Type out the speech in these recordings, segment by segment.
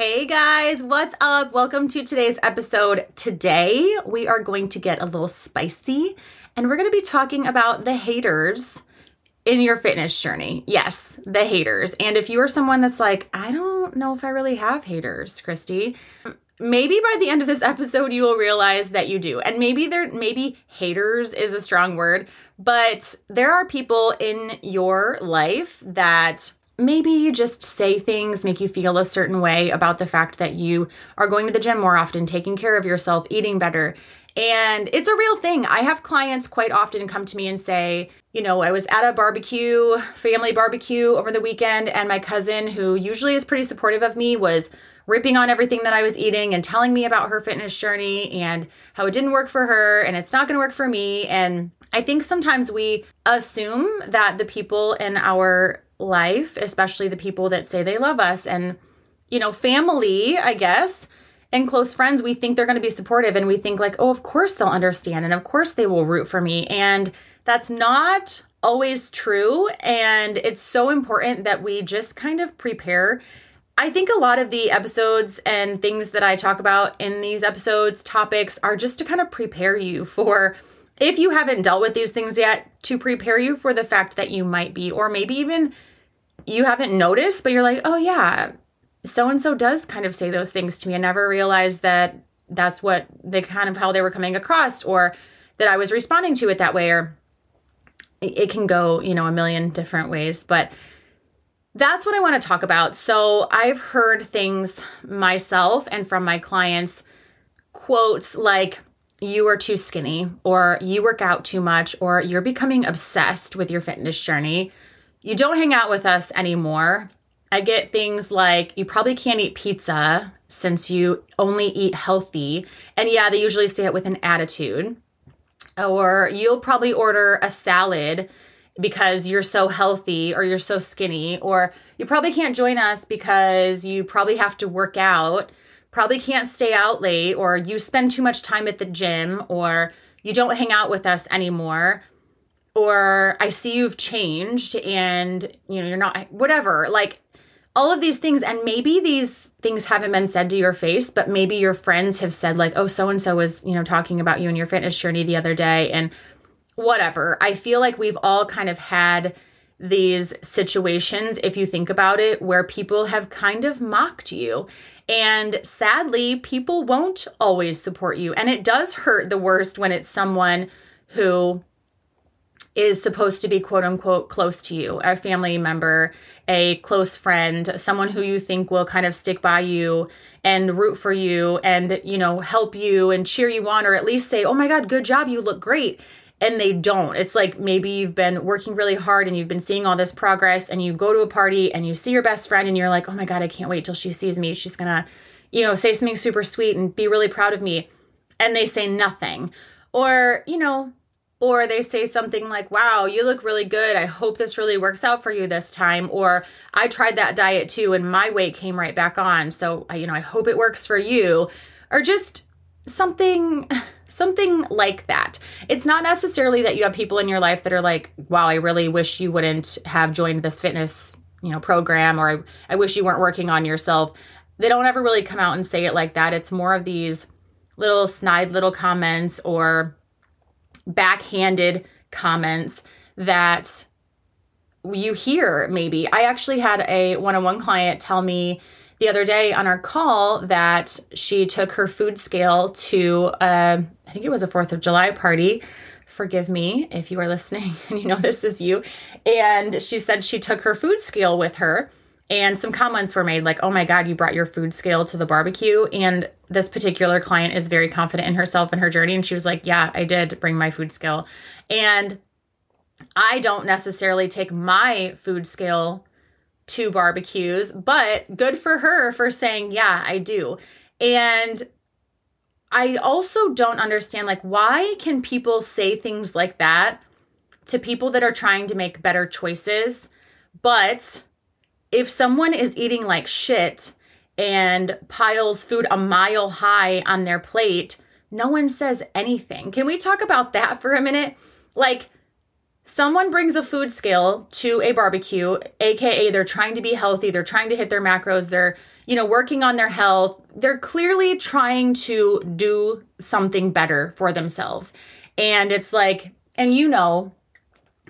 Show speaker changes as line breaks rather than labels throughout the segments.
Hey guys, what's up? Welcome to today's episode. Today, we are going to get a little spicy and we're going to be talking about the haters in your fitness journey. Yes, the haters. And if you are someone that's like, I don't know if I really have haters, Kristy, maybe by the end of this episode you will realize that you do. And maybe there maybe haters is a strong word, but there are people in your life that maybe you just say things make you feel a certain way about the fact that you are going to the gym more often, taking care of yourself, eating better. And it's a real thing. I have clients quite often come to me and say, you know, I was at a barbecue, family barbecue over the weekend, and my cousin, who usually is pretty supportive of me, was ripping on everything that I was eating and telling me about her fitness journey and how it didn't work for her and it's not going to work for me. And I think sometimes we assume that the people in our life, especially the people that say they love us and, you know, family, I guess, and close friends, we think they're going to be supportive and we think, like, oh, of course they'll understand and of course they will root for me. And that's not always true. And it's so important that we just kind of prepare. I think a lot of the episodes and things that I talk about in these episodes, topics, are just to kind of prepare you for if you haven't dealt with these things yet, to prepare you for the fact that you might be, or maybe even you haven't noticed, but you're like, oh yeah, so and so does kind of say those things to me. I never realized that that's what they kind of how they were coming across or that I was responding to it that way or it, can go, you know, a million different ways, but that's what I want to talk about. So, I've heard things myself and from my clients quotes like you are too skinny or you work out too much or you're becoming obsessed with your fitness journey you don't hang out with us anymore. I get things like you probably can't eat pizza since you only eat healthy. And yeah, they usually say it with an attitude. Or you'll probably order a salad because you're so healthy or you're so skinny. Or you probably can't join us because you probably have to work out, probably can't stay out late, or you spend too much time at the gym, or you don't hang out with us anymore or I see you've changed and you know you're not whatever like all of these things. And maybe these things haven't been said to your face but maybe your friends have said like oh so and so was you know talking about you and your fitness journey the other day and whatever. I feel like we've all kind of had these situations if you think about it where people have kind of mocked you. And sadly people won't always support you. And it does hurt the worst when it's someone who is supposed to be quote unquote close to you, a family member, a close friend, someone who you think will kind of stick by you and root for you and, you know, help you and cheer you on or at least say, "Oh my god, good job, you look great." And they don't. It's like maybe you've been working really hard and you've been seeing all this progress and you go to a party and you see your best friend and you're like, "Oh my god, I can't wait till she sees me. She's to, you know, say something super sweet and be really proud of me." And they say nothing. Or, you know, or they say something like, wow, you look really good. I hope this really works out for you this time. Or I tried that diet too and my weight came right back on. So, you know, I hope it works for you. Or just something something like that. It's not necessarily that you have people in your life that are like, wow, I really wish you wouldn't have joined this fitness, you know, program or I, I wish you weren't working on yourself. They don't ever really come out and say it like that. It's more of these little snide little comments or backhanded comments that you hear maybe. I actually had a one on one client tell me the other day on our call that she took her food scale to, uh, I think it was a 4th of July party. Forgive me if you are listening and you know this is you. And she said she took her food scale with her and some comments were made like, oh my God, you brought your food scale to the barbecue. And this particular client is very confident in herself and her journey. And she was like, yeah, I did bring my food scale. And I don't necessarily take my food scale to barbecues, but good for her for saying, yeah, I do. And I also don't understand like why can people say things like that to people that are trying to make better choices, but if someone is eating like shit and piles food a mile high on their plate, no one says anything. Can we talk about that for a minute? Like someone brings a food scale to a barbecue, aka they're trying to be healthy, they're trying to hit their macros, they're you know, working on their health. They're clearly trying to do something better for themselves. And it's like, and you know,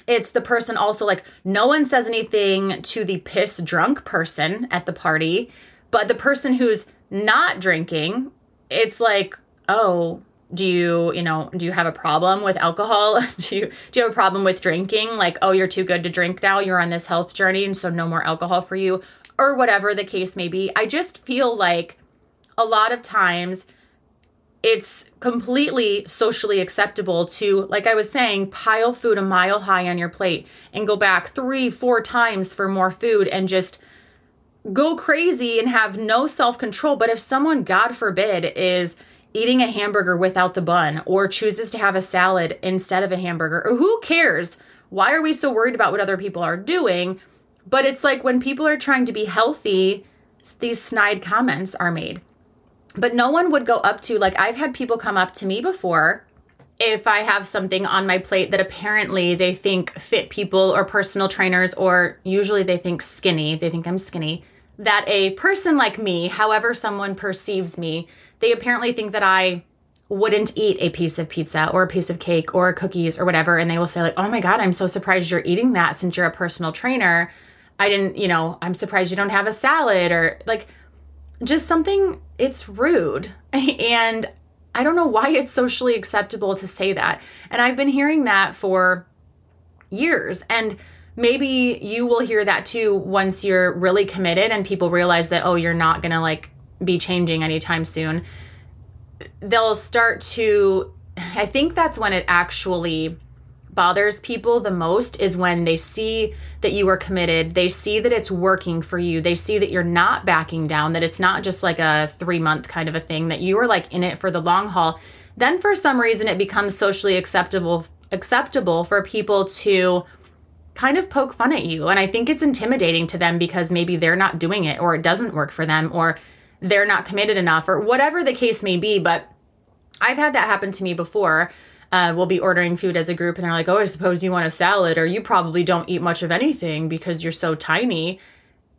it's the person also like, no one says anything to the piss drunk person at the party, but the person who's not drinking, it's like, oh, do you you know do you have a problem with alcohol? Do you do you have a problem with drinking? Like oh you're too good to drink now. You're on this health journey and so no more alcohol for you or whatever the case may be. I just feel like a lot of times it's completely socially acceptable to, like I was saying, pile food a mile high on your plate and go back three, four times for more food and just go crazy and have no self control. But if someone, God forbid, is eating a hamburger without the bun or chooses to have a salad instead of a hamburger, who cares? Why are we so worried about what other people are doing? But it's like when people are trying to be healthy, these snide comments are made. But no one would go up to, like, I've had people come up to me before if I have something on my plate that apparently they think fit people or personal trainers, or usually they think skinny, they think I'm skinny, that a person like me, however someone perceives me, they apparently think that I wouldn't eat a piece of pizza or a piece of cake or cookies or whatever. And they will say, like, oh my God, I'm so surprised you're eating that since you're a personal trainer. I didn't, you know, I'm surprised you don't have a salad or like just something, it's rude. And I don't know why it's socially acceptable to say that. And I've been hearing that for years. And maybe you will hear that too once you're really committed and people realize that, oh, you're not going to like be changing anytime soon. They'll start to, I think that's when it actually bothers people the most is when they see that you are committed, they see that it's working for you, they see that you're not backing down, that it's not just like a three month kind of a thing, that you are like in it for the long haul. Then for some reason it becomes socially acceptable acceptable for people to kind of poke fun at you. And I think it's intimidating to them because maybe they're not doing it or it doesn't work for them or they're not committed enough or whatever the case may be. But I've had that happen to me before uh, we'll be ordering food as a group and they're like, oh, I suppose you want a salad, or you probably don't eat much of anything because you're so tiny.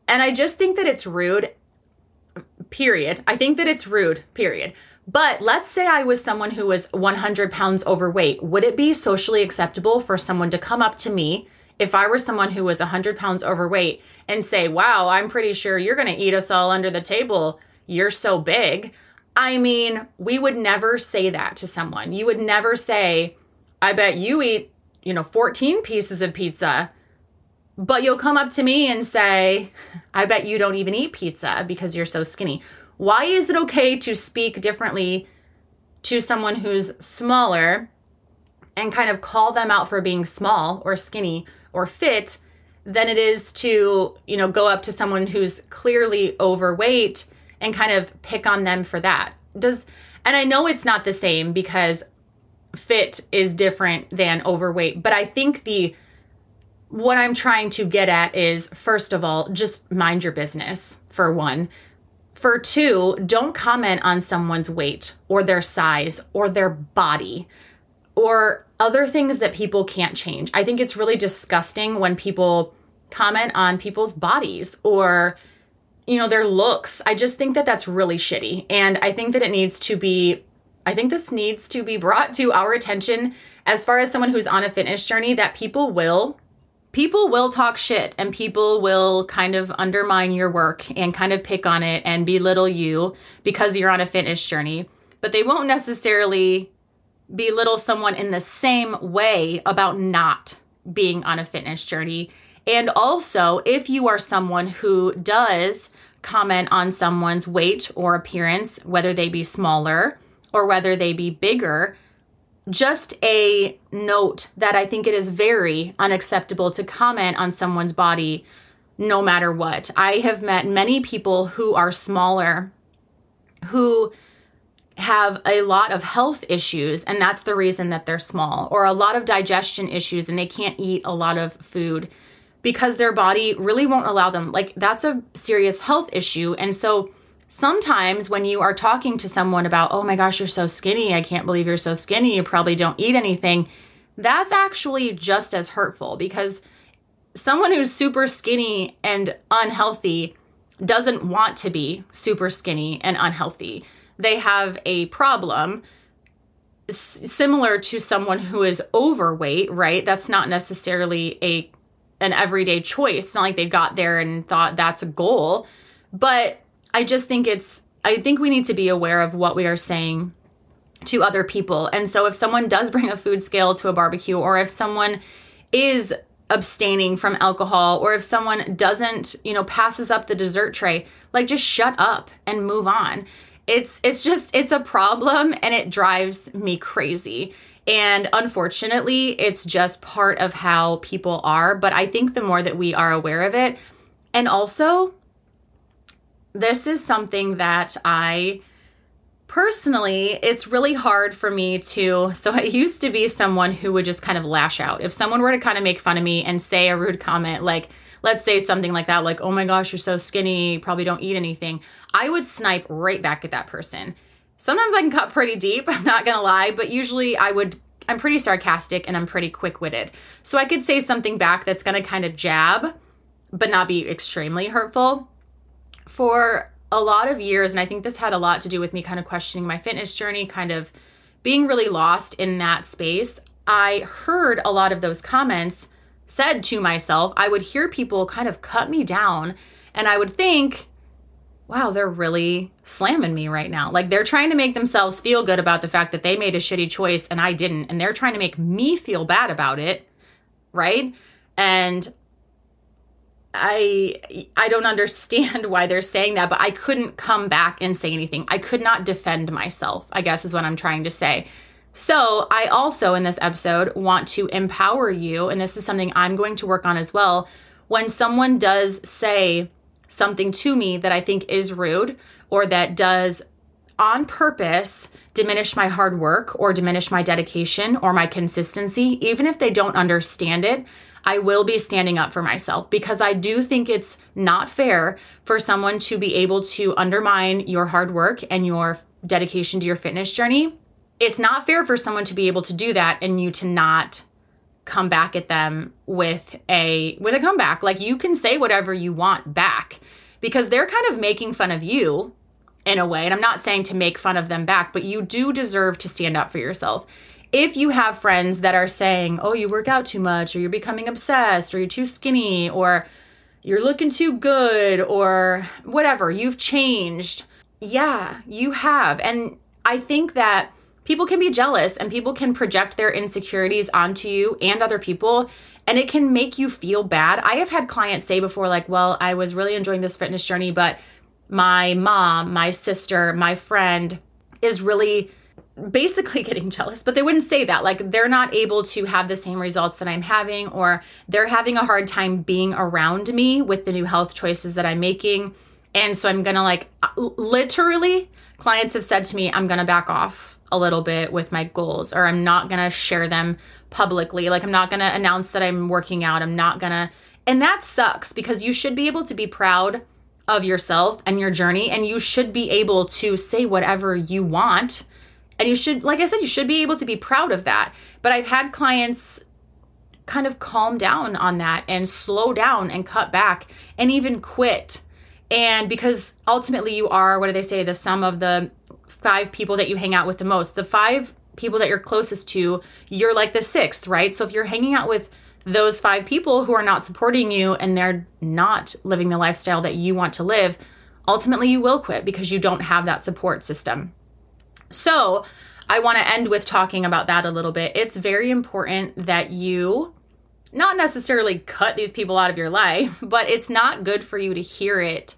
And I just think that it's rude, period. I think that it's rude, period. But let's say I was someone who was 100 pounds overweight. Would it be socially acceptable for someone to come up to me if I were someone who was 100 pounds overweight and say, Wow, I'm pretty sure you're going to eat us all under the table. You're so big. I mean, we would never say that to someone. You would never say, I bet you eat, you know, 14 pieces of pizza. But you'll come up to me and say, I bet you don't even eat pizza because you're so skinny. Why is it okay to speak differently to someone who's smaller and kind of call them out for being small or skinny or fit than it is to, you know, go up to someone who's clearly overweight and kind of pick on them for that. Does and I know it's not the same because fit is different than overweight, but I think the what I'm trying to get at is first of all, just mind your business for one. For two, don't comment on someone's weight or their size or their body or other things that people can't change. I think it's really disgusting when people comment on people's bodies or you know, their looks. I just think that that's really shitty. And I think that it needs to be, I think this needs to be brought to our attention as far as someone who's on a fitness journey that people will people will talk shit and people will kind of undermine your work and kind of pick on it and belittle you because you're on a fitness journey but they won't necessarily belittle someone in the same way about not being on a fitness journey and also, if you are someone who does comment on someone's weight or appearance, whether they be smaller or whether they be bigger, just a note that I think it is very unacceptable to comment on someone's body no matter what. I have met many people who are smaller who have a lot of health issues and that's the reason that they're small or a lot of digestion issues and they can't eat a lot of food because their body really won't allow them like that's a serious health issue and so sometimes when you are talking to someone about oh my gosh you're so skinny i can't believe you're so skinny you probably don't eat anything that's actually just as hurtful because someone who's super skinny and unhealthy doesn't want to be super skinny and unhealthy. They have a problem s- similar to someone who is overweight, right? That's not necessarily a an everyday choice. Not like they got there and thought that's a goal. But I just think it's I think we need to be aware of what we are saying to other people. And so if someone does bring a food scale to a barbecue or if someone is abstaining from alcohol or if someone doesn't, you know, passes up the dessert tray, like just shut up and move on. It's it's just it's a problem and it drives me crazy. And unfortunately, it's just part of how people are, but I think the more that we are aware of it and also this is something that I personally, it's really hard for me to. So, I used to be someone who would just kind of lash out. If someone were to kind of make fun of me and say a rude comment, like, let's say something like that, like, oh my gosh, you're so skinny, probably don't eat anything, I would snipe right back at that person. Sometimes I can cut pretty deep, I'm not gonna lie, but usually I would. I'm pretty sarcastic and I'm pretty quick witted. So I could say something back that's gonna kind of jab, but not be extremely hurtful. For a lot of years, and I think this had a lot to do with me kind of questioning my fitness journey, kind of being really lost in that space. I heard a lot of those comments said to myself. I would hear people kind of cut me down, and I would think, wow, they're really slamming me right now. Like they're trying to make themselves feel good about the fact that they made a shitty choice and I didn't, and they're trying to make me feel bad about it. Right. And I I don't understand why they're saying that, but I couldn't come back and say anything. I could not defend myself, I guess is what I'm trying to say. So, I also in this episode want to empower you, and this is something I'm going to work on as well. When someone does say something to me that I think is rude or that does on purpose diminish my hard work or diminish my dedication or my consistency, even if they don't understand it, I will be standing up for myself because I do think it's not fair for someone to be able to undermine your hard work and your dedication to your fitness journey. It's not fair for someone to be able to do that and you to not come back at them with a with a comeback. Like you can say whatever you want back because they're kind of making fun of you in a way. And I'm not saying to make fun of them back, but you do deserve to stand up for yourself if you have friends that are saying, oh, you work out too much, or you're becoming obsessed, or you're too skinny, or you're looking too good, or whatever, you've changed. Yeah, you have. And I think that people can be jealous and people can project their insecurities onto you and other people. And it can make you feel bad. I have had clients say before, like, well, I was really enjoying this fitness journey, but my mom, my sister, my friend is really basically getting jealous, but they wouldn't say that. Like they're not able to have the same results that I'm having, or they're having a hard time being around me with the new health choices that I'm making. And so I'm gonna like uh, literally, clients have said to me, I'm gonna back off a little bit with my goals, or I'm not gonna share them publicly. Like I'm not gonna announce that I'm working out. I'm not gonna, and that sucks because you should be able to be proud of yourself and your journey, and you should be able to say whatever you want and you should, like I said, you should be able to be proud of that. But I've had clients kind of calm down on that and slow down and cut back and even quit. And because ultimately you are, what do they say, the sum of the five people that you hang out with the most. The five people that you're closest to, you're like the sixth, right? So if you're hanging out with those five people who are not supporting you and they're not living the lifestyle that you want to live, ultimately you will quit because you don't have that support system. So, I want to end with talking about that a little bit. It's very important that you not necessarily cut these people out of your life, but it's not good for you to hear it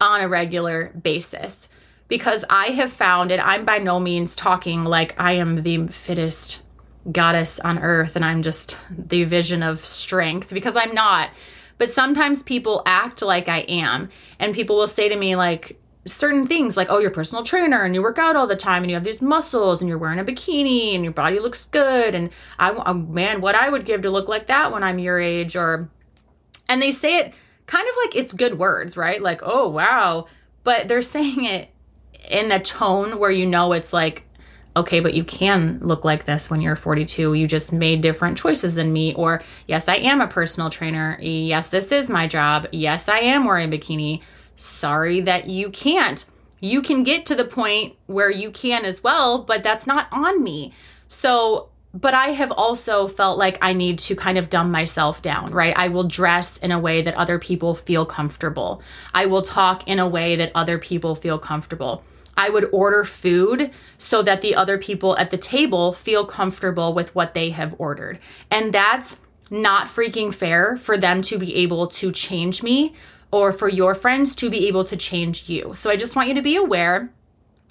on a regular basis. Because I have found, and I'm by no means talking like I am the fittest goddess on earth and I'm just the vision of strength, because I'm not. But sometimes people act like I am, and people will say to me, like, certain things like, oh, you're a personal trainer and you work out all the time and you have these muscles and you're wearing a bikini and your body looks good. And I, oh, man, what I would give to look like that when I'm your age. Or, and they say it kind of like it's good words, right? Like, oh, wow. But they're saying it in a tone where you know it's like, okay, but you can look like this when you're 42. You just made different choices than me. Or, yes, I am a personal trainer. Yes, this is my job. Yes, I am wearing bikini sorry that you can't. You can get to the point where you can as well, but that's not on me. So, but I have also felt like I need to kind of dumb myself down, right? I will dress in a way that other people feel comfortable. I will talk in a way that other people feel comfortable. I would order food so that the other people at the table feel comfortable with what they have ordered. And that's not freaking fair for them to be able to change me or for your friends to be able to change you. So I just want you to be aware.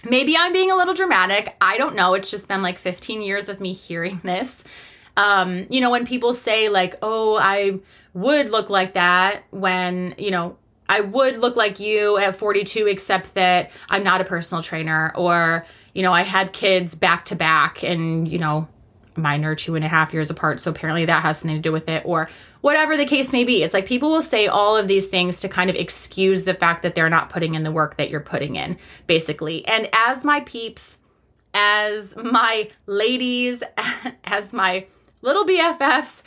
Maybe I'm being a little dramatic. I don't know. It's just been like 15 years of me hearing this. Um, you know, when people say, like, oh, I would look like that when, you know, I would look like you at 42, except that I'm not a personal trainer, or, you know, I had kids back to back and, you know, mine are two and a half years apart. So apparently that has something to do with it, or whatever the case may be. It's like people will say all of these things to kind of excuse the fact that they're not putting in the work that you're putting in, basically. And as my peeps, as my ladies, as my little BFFs,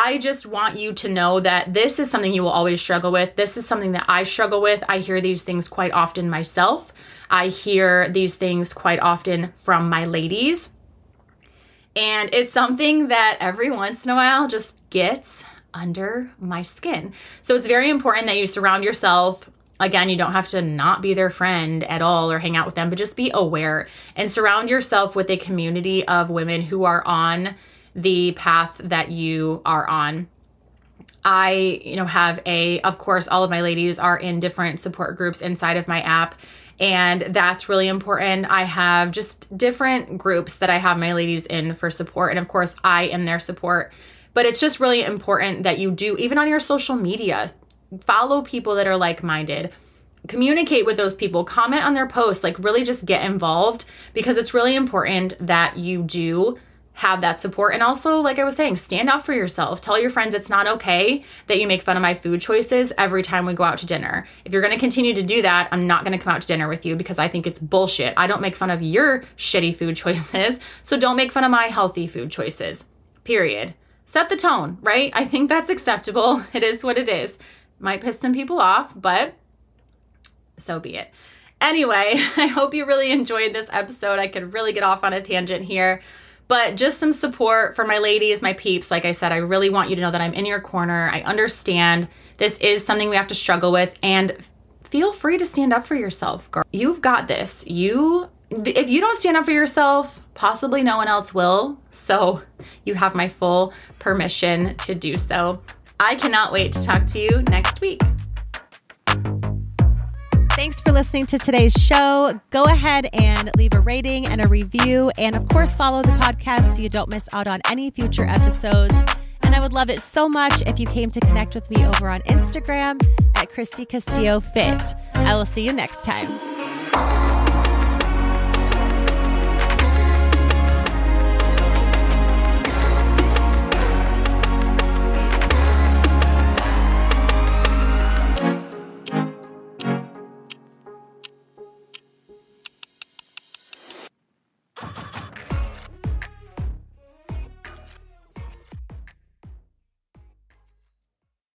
I just want you to know that this is something you will always struggle with. This is something that I struggle with. I hear these things quite often myself. I hear these things quite often from my ladies. And it's something that every once in a while just gets under my skin. So it's very important that you surround yourself again, you don't have to not be their friend at all or hang out with them, but just be aware and surround yourself with a community of women who are on the path that you are on. I, you know, have a, of course, all of my ladies are in different support groups inside of my app. And that's really important. I have just different groups that I have my ladies in for support. And of course, I am their support but it's just really important that you do, even on your social media, follow people that are like minded. Communicate with those people, comment on their posts, like really just get involved because it's really important that you do have that support. And also, like I was saying, stand up for yourself. Tell your friends it's not okay that you make fun of my food choices every time we go out to dinner. If you're going to continue to do that, I'm not going to come out to dinner with you because I think it's bullshit. I don't make fun of your shitty food choices. So don't make fun of my healthy food choices. Period set the tone, right? I think that's acceptable. It is what it is. Might piss some people off, but so be it. Anyway, I hope you really enjoyed this episode. I could really get off on a tangent here, but just some support for my ladies, my peeps. Like I said, I really want you to know that I'm in your corner. I understand this is something we have to struggle with, and feel free to stand up for yourself, girl. You've got this. You if you don't stand up for yourself, possibly no one else will. So you have my full permission to do so. I cannot wait to talk to you next week.
Thanks for listening to today's show. Go ahead and leave a rating and a review. And of course, follow the podcast so you don't miss out on any future episodes. And I would love it so much if you came to connect with me over on Instagram at Kristy Castillo Fit. I will see you next time.